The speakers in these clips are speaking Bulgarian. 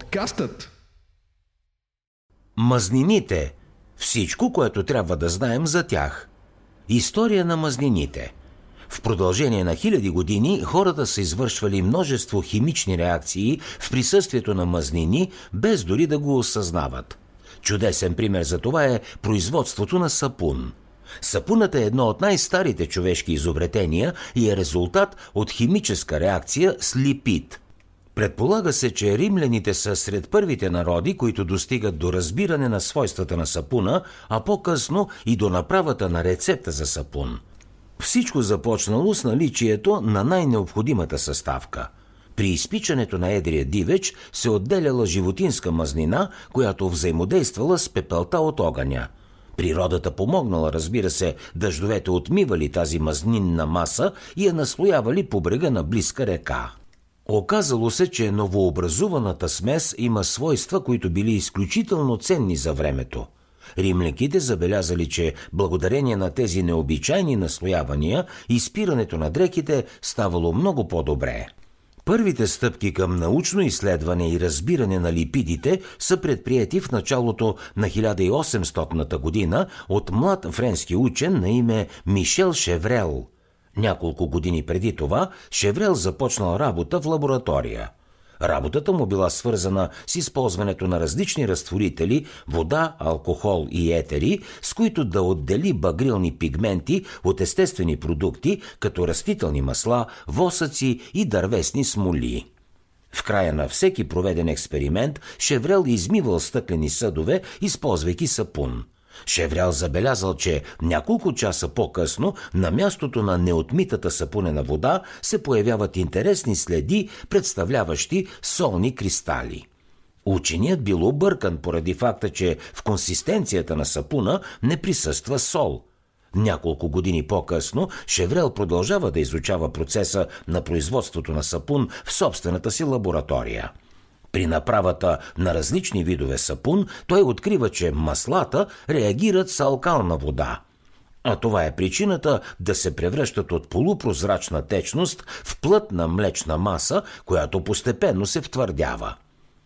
Подкастът Мазнините. Всичко, което трябва да знаем за тях. История на мазнините. В продължение на хиляди години хората са извършвали множество химични реакции в присъствието на мазнини, без дори да го осъзнават. Чудесен пример за това е производството на сапун. Сапунът е едно от най-старите човешки изобретения и е резултат от химическа реакция с липид – Предполага се, че римляните са сред първите народи, които достигат до разбиране на свойствата на сапуна, а по-късно и до направата на рецепта за сапун. Всичко започнало с наличието на най-необходимата съставка. При изпичането на едрия дивеч се отделяла животинска мазнина, която взаимодействала с пепелта от огъня. Природата помогнала, разбира се, дъждовете отмивали тази мазнинна маса и я наслоявали по брега на близка река. Оказало се, че новообразуваната смес има свойства, които били изключително ценни за времето. Римляките забелязали, че благодарение на тези необичайни наслоявания, изпирането на дреките ставало много по-добре. Първите стъпки към научно изследване и разбиране на липидите са предприяти в началото на 1800 година от млад френски учен на име Мишел Шеврел – няколко години преди това Шеврел започнал работа в лаборатория. Работата му била свързана с използването на различни разтворители, вода, алкохол и етери, с които да отдели багрилни пигменти от естествени продукти, като растителни масла, восъци и дървесни смоли. В края на всеки проведен експеримент Шеврел измивал стъклени съдове, използвайки сапун – Шеврял забелязал, че няколко часа по-късно на мястото на неотмитата сапунена вода се появяват интересни следи, представляващи солни кристали. Ученият бил объркан поради факта, че в консистенцията на сапуна не присъства сол – няколко години по-късно Шеврел продължава да изучава процеса на производството на сапун в собствената си лаборатория – при направата на различни видове сапун той открива, че маслата реагират с алкална вода. А това е причината да се превръщат от полупрозрачна течност в плътна млечна маса, която постепенно се втвърдява.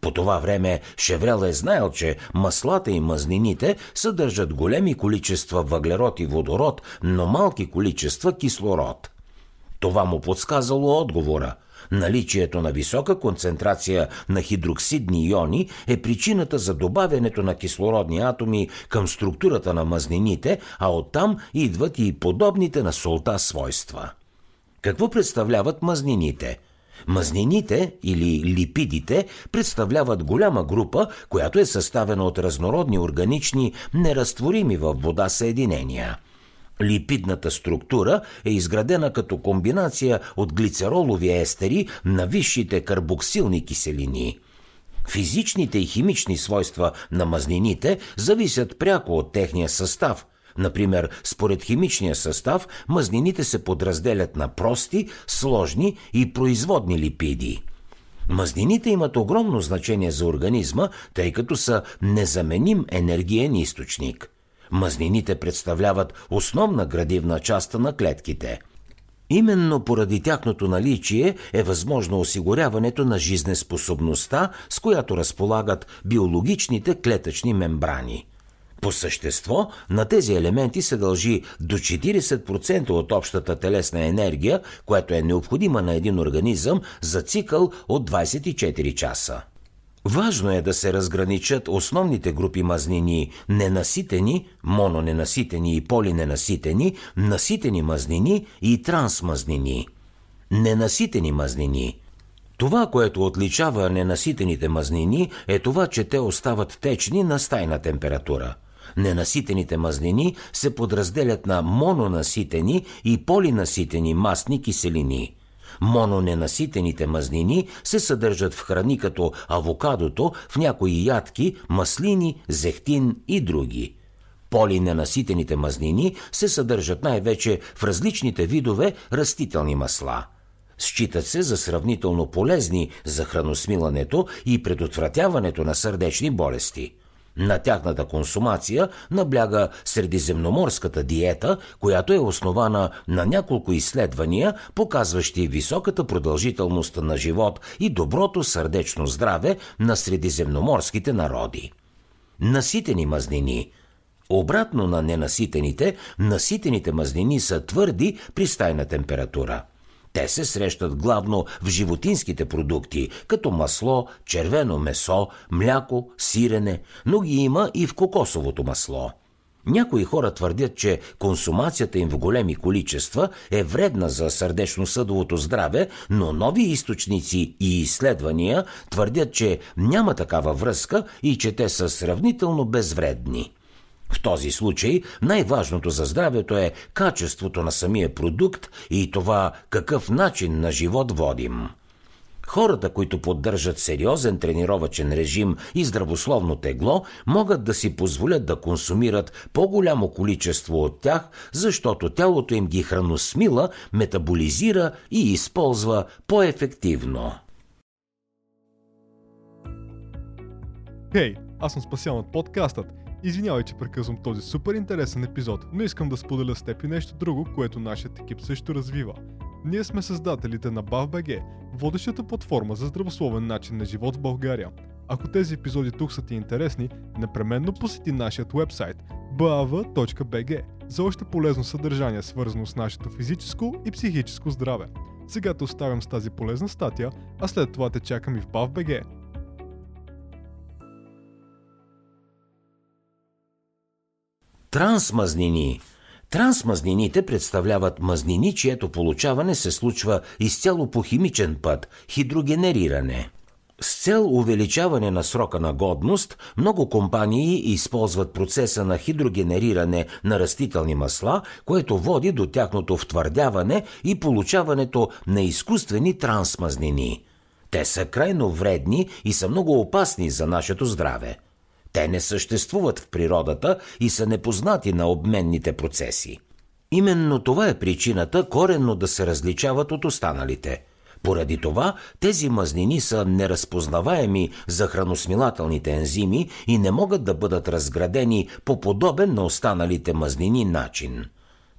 По това време Шеврел е знаел, че маслата и мазнините съдържат големи количества въглерод и водород, но малки количества кислород. Това му подсказало отговора – Наличието на висока концентрация на хидроксидни иони е причината за добавянето на кислородни атоми към структурата на мазнините, а оттам идват и подобните на солта свойства. Какво представляват мазнините? Мазнините или липидите представляват голяма група, която е съставена от разнородни органични, неразтворими във вода съединения – Липидната структура е изградена като комбинация от глицеролови естери на висшите карбоксилни киселини. Физичните и химични свойства на мазнините зависят пряко от техния състав. Например, според химичния състав, мазнините се подразделят на прости, сложни и производни липиди. Мазнините имат огромно значение за организма, тъй като са незаменим енергиен източник – Мазнините представляват основна градивна част на клетките. Именно поради тяхното наличие е възможно осигуряването на жизнеспособността, с която разполагат биологичните клетъчни мембрани. По същество, на тези елементи се дължи до 40% от общата телесна енергия, която е необходима на един организъм за цикъл от 24 часа. Важно е да се разграничат основните групи мазнини – ненаситени, мононенаситени и полиненаситени, наситени мазнини и трансмазнини. Ненаситени мазнини – това, което отличава ненаситените мазнини, е това, че те остават течни на стайна температура. Ненаситените мазнини се подразделят на мононаситени и полинаситени мастни киселини – Мононенаситените мазнини се съдържат в храни като авокадото, в някои ядки, маслини, зехтин и други. Полиненаситените мазнини се съдържат най-вече в различните видове растителни масла. Считат се за сравнително полезни за храносмилането и предотвратяването на сърдечни болести – На тяхната консумация набляга средиземноморската диета, която е основана на няколко изследвания, показващи високата продължителност на живот и доброто сърдечно здраве на средиземноморските народи. Наситени мазнини – Обратно на ненаситените, наситените мазнини са твърди при стайна температура. Те се срещат главно в животинските продукти, като масло, червено месо, мляко, сирене, но ги има и в кокосовото масло. Някои хора твърдят, че консумацията им в големи количества е вредна за сърдечно-съдовото здраве, но нови източници и изследвания твърдят, че няма такава връзка и че те са сравнително безвредни. В този случай най-важното за здравето е качеството на самия продукт и това какъв начин на живот водим. Хората, които поддържат сериозен тренировачен режим и здравословно тегло, могат да си позволят да консумират по-голямо количество от тях, защото тялото им ги храносмила, метаболизира и използва по-ефективно. Хей, hey, аз съм спасян от подкастът Извинявай, че прекъсвам този супер интересен епизод, но искам да споделя с теб и нещо друго, което нашият екип също развива. Ние сме създателите на BAVBG, водещата платформа за здравословен начин на живот в България. Ако тези епизоди тук са ти интересни, непременно посети нашият вебсайт bav.bg за още полезно съдържание, свързано с нашето физическо и психическо здраве. Сега те оставям с тази полезна статия, а след това те чакам и в BAVBG. Трансмазнини. Трансмазнините представляват мазнини, чието получаване се случва изцяло по химичен път – хидрогенериране. С цел увеличаване на срока на годност, много компании използват процеса на хидрогенериране на растителни масла, което води до тяхното втвърдяване и получаването на изкуствени трансмазнини. Те са крайно вредни и са много опасни за нашето здраве. Те не съществуват в природата и са непознати на обменните процеси. Именно това е причината коренно да се различават от останалите. Поради това тези мазнини са неразпознаваеми за храносмилателните ензими и не могат да бъдат разградени по подобен на останалите мазнини начин.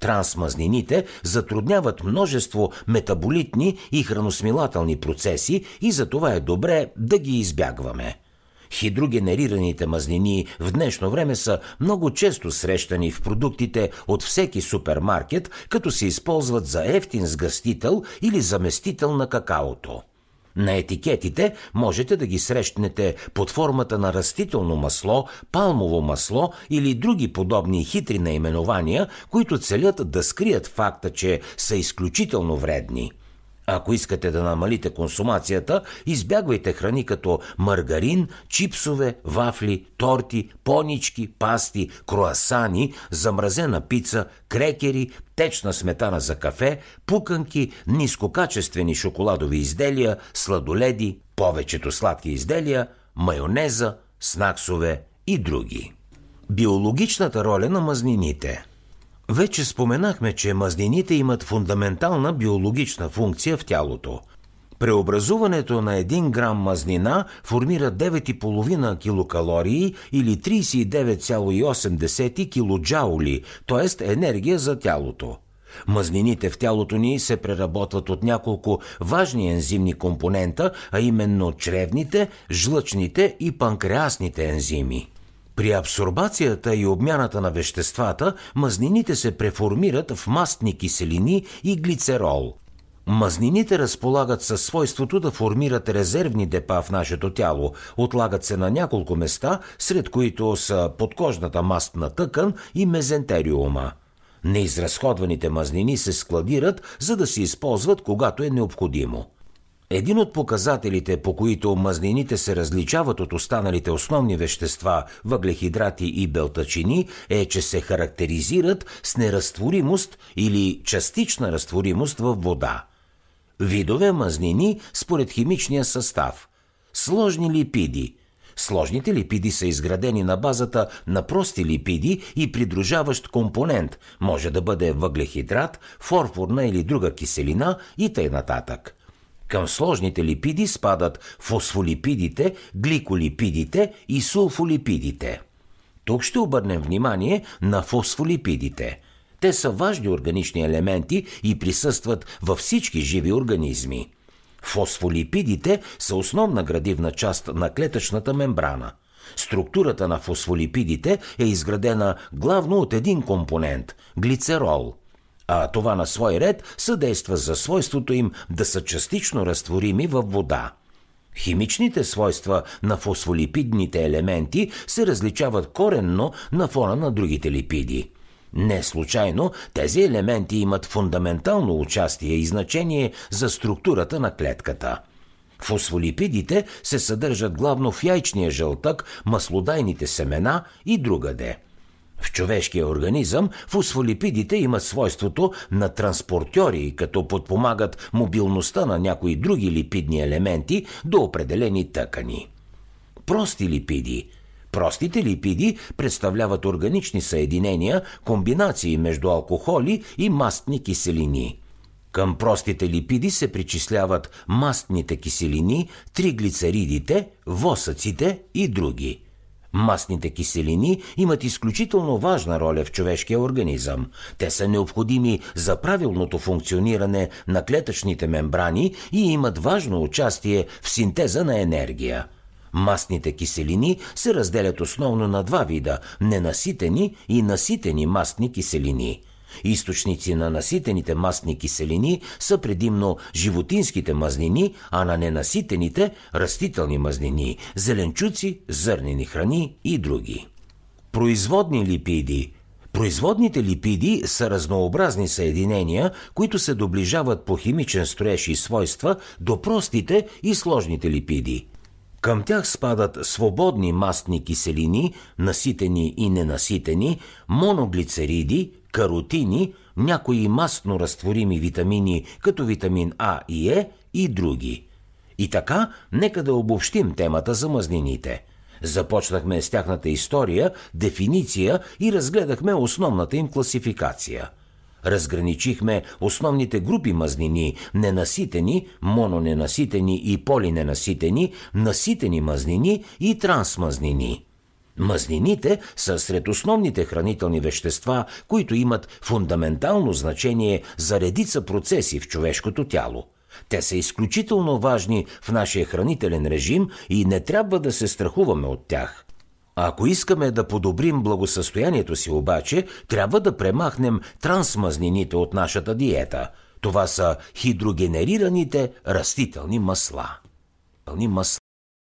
Трансмазнините затрудняват множество метаболитни и храносмилателни процеси и за това е добре да ги избягваме. Хидрогенерираните мазнини в днешно време са много често срещани в продуктите от всеки супермаркет, като се използват за ефтин сгъстител или заместител на какаото. На етикетите можете да ги срещнете под формата на растително масло, палмово масло или други подобни хитри наименования, които целят да скрият факта, че са изключително вредни – ако искате да намалите консумацията, избягвайте храни като маргарин, чипсове, вафли, торти, понички, пасти, круасани, замразена пица, крекери, течна сметана за кафе, пуканки, нискокачествени шоколадови изделия, сладоледи, повечето сладки изделия, майонеза, снаксове и други. Биологичната роля на мазнините – вече споменахме, че мазнините имат фундаментална биологична функция в тялото. Преобразуването на 1 грам мазнина формира 9,5 килокалории или 39,8 килоджаули, т.е. енергия за тялото. Мазнините в тялото ни се преработват от няколко важни ензимни компонента, а именно чревните, жлъчните и панкреасните ензими. При абсорбацията и обмяната на веществата, мазнините се преформират в мастни киселини и глицерол. Мазнините разполагат със свойството да формират резервни депа в нашето тяло, отлагат се на няколко места, сред които са подкожната мастна тъкан и мезентериума. Неизразходваните мазнини се складират, за да се използват когато е необходимо. Един от показателите, по които мазнините се различават от останалите основни вещества, въглехидрати и белтачини, е, че се характеризират с неразтворимост или частична разтворимост в вода. Видове мазнини според химичния състав. Сложни липиди. Сложните липиди са изградени на базата на прости липиди и придружаващ компонент, може да бъде въглехидрат, форфорна или друга киселина и т.н. нататък. Към сложните липиди спадат фосфолипидите, гликолипидите и сулфолипидите. Тук ще обърнем внимание на фосфолипидите. Те са важни органични елементи и присъстват във всички живи организми. Фосфолипидите са основна градивна част на клетъчната мембрана. Структурата на фосфолипидите е изградена главно от един компонент – глицерол – а това на свой ред съдейства за свойството им да са частично разтворими във вода. Химичните свойства на фосфолипидните елементи се различават коренно на фона на другите липиди. Не случайно тези елементи имат фундаментално участие и значение за структурата на клетката. Фосфолипидите се съдържат главно в яйчния жълтък, маслодайните семена и другаде – в човешкия организъм фосфолипидите имат свойството на транспортьори, като подпомагат мобилността на някои други липидни елементи до определени тъкани. Прости липиди Простите липиди представляват органични съединения, комбинации между алкохоли и мастни киселини. Към простите липиди се причисляват мастните киселини, триглицеридите, восъците и други – Масните киселини имат изключително важна роля в човешкия организъм. Те са необходими за правилното функциониране на клетъчните мембрани и имат важно участие в синтеза на енергия. Мастните киселини се разделят основно на два вида – ненаситени и наситени мастни киселини – Източници на наситените мастни киселини са предимно животинските мазнини, а на ненаситените – растителни мазнини, зеленчуци, зърнени храни и други. Производни липиди Производните липиди са разнообразни съединения, които се доближават по химичен строеж и свойства до простите и сложните липиди. Към тях спадат свободни мастни киселини, наситени и ненаситени, моноглицериди, каротини, някои мастно разтворими витамини, като витамин А и Е и други. И така, нека да обобщим темата за мазнините. Започнахме с тяхната история, дефиниция и разгледахме основната им класификация. Разграничихме основните групи мазнини – ненаситени, мононенаситени и полиненаситени, наситени мазнини и трансмазнини – Мазнините са сред основните хранителни вещества, които имат фундаментално значение за редица процеси в човешкото тяло. Те са изключително важни в нашия хранителен режим и не трябва да се страхуваме от тях. Ако искаме да подобрим благосъстоянието си обаче, трябва да премахнем трансмазнините от нашата диета. Това са хидрогенерираните растителни масла. масла.